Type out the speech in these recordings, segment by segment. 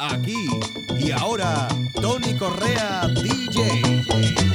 Aquí y ahora, Tony Correa, DJ.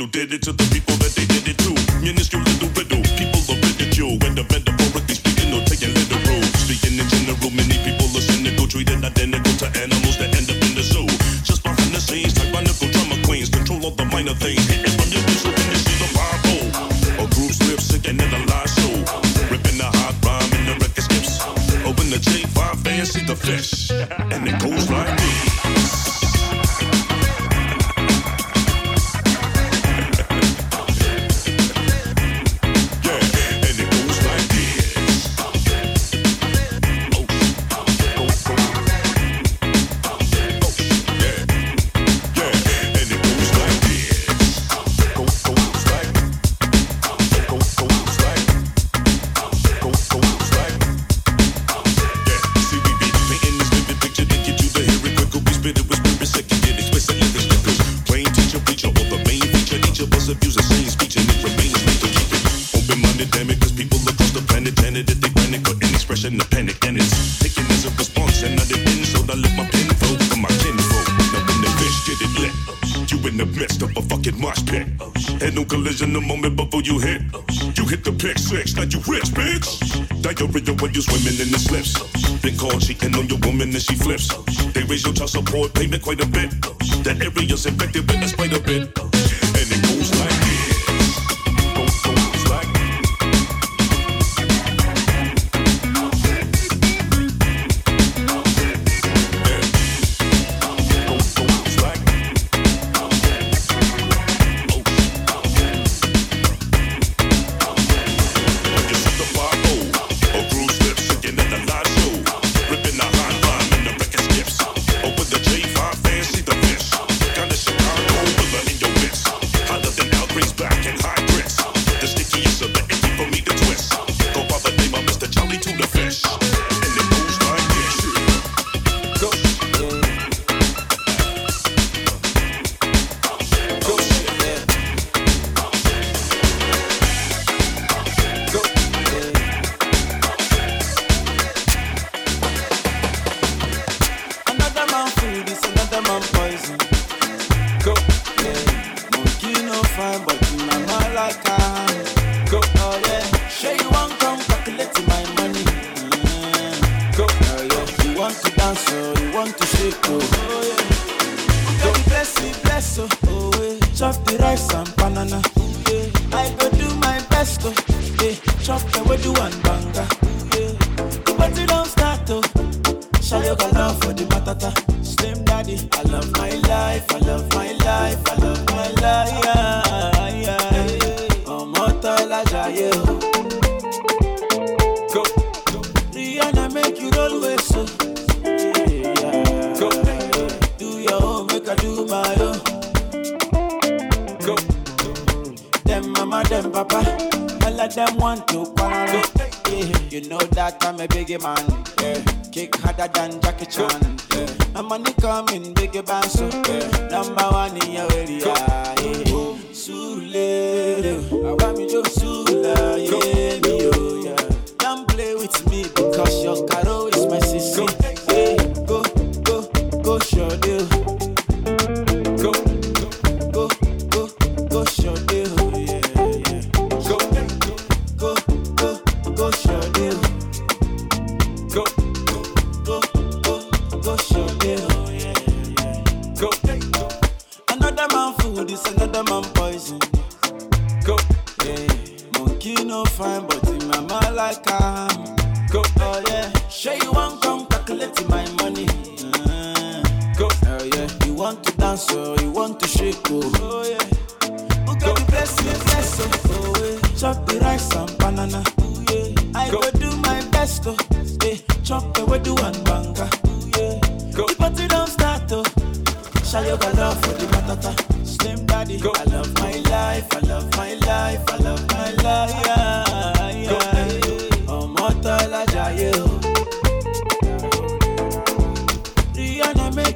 who did it to the been called cheating on your woman and she flips. They raise your child support payment quite a bit. That area's infected with a spider bit. Go o. Rihanna make you roll away so. Do your own, I do my own. Them mama, them papa, all of them want to quarrel. Yeah. You know that I'm a biggie man. Yeah. Kick harder than Jackie Chan. Yeah. My money coming, biggie bang so.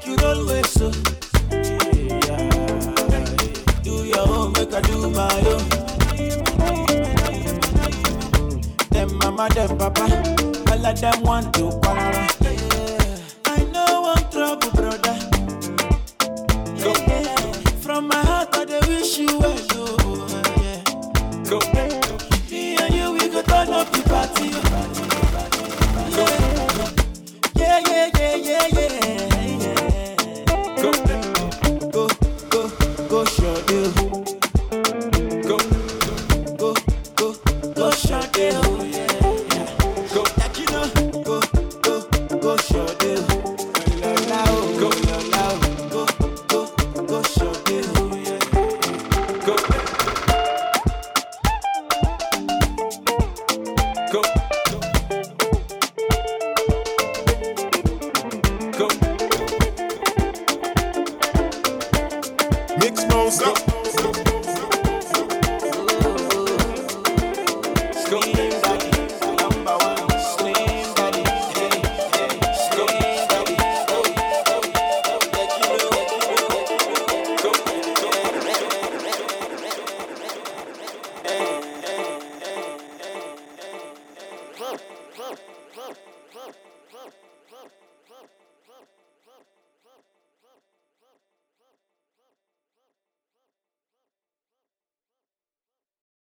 make you roll with so. Yeah. Do your own, make I do my own. Them mama, them papa, all of them want to para.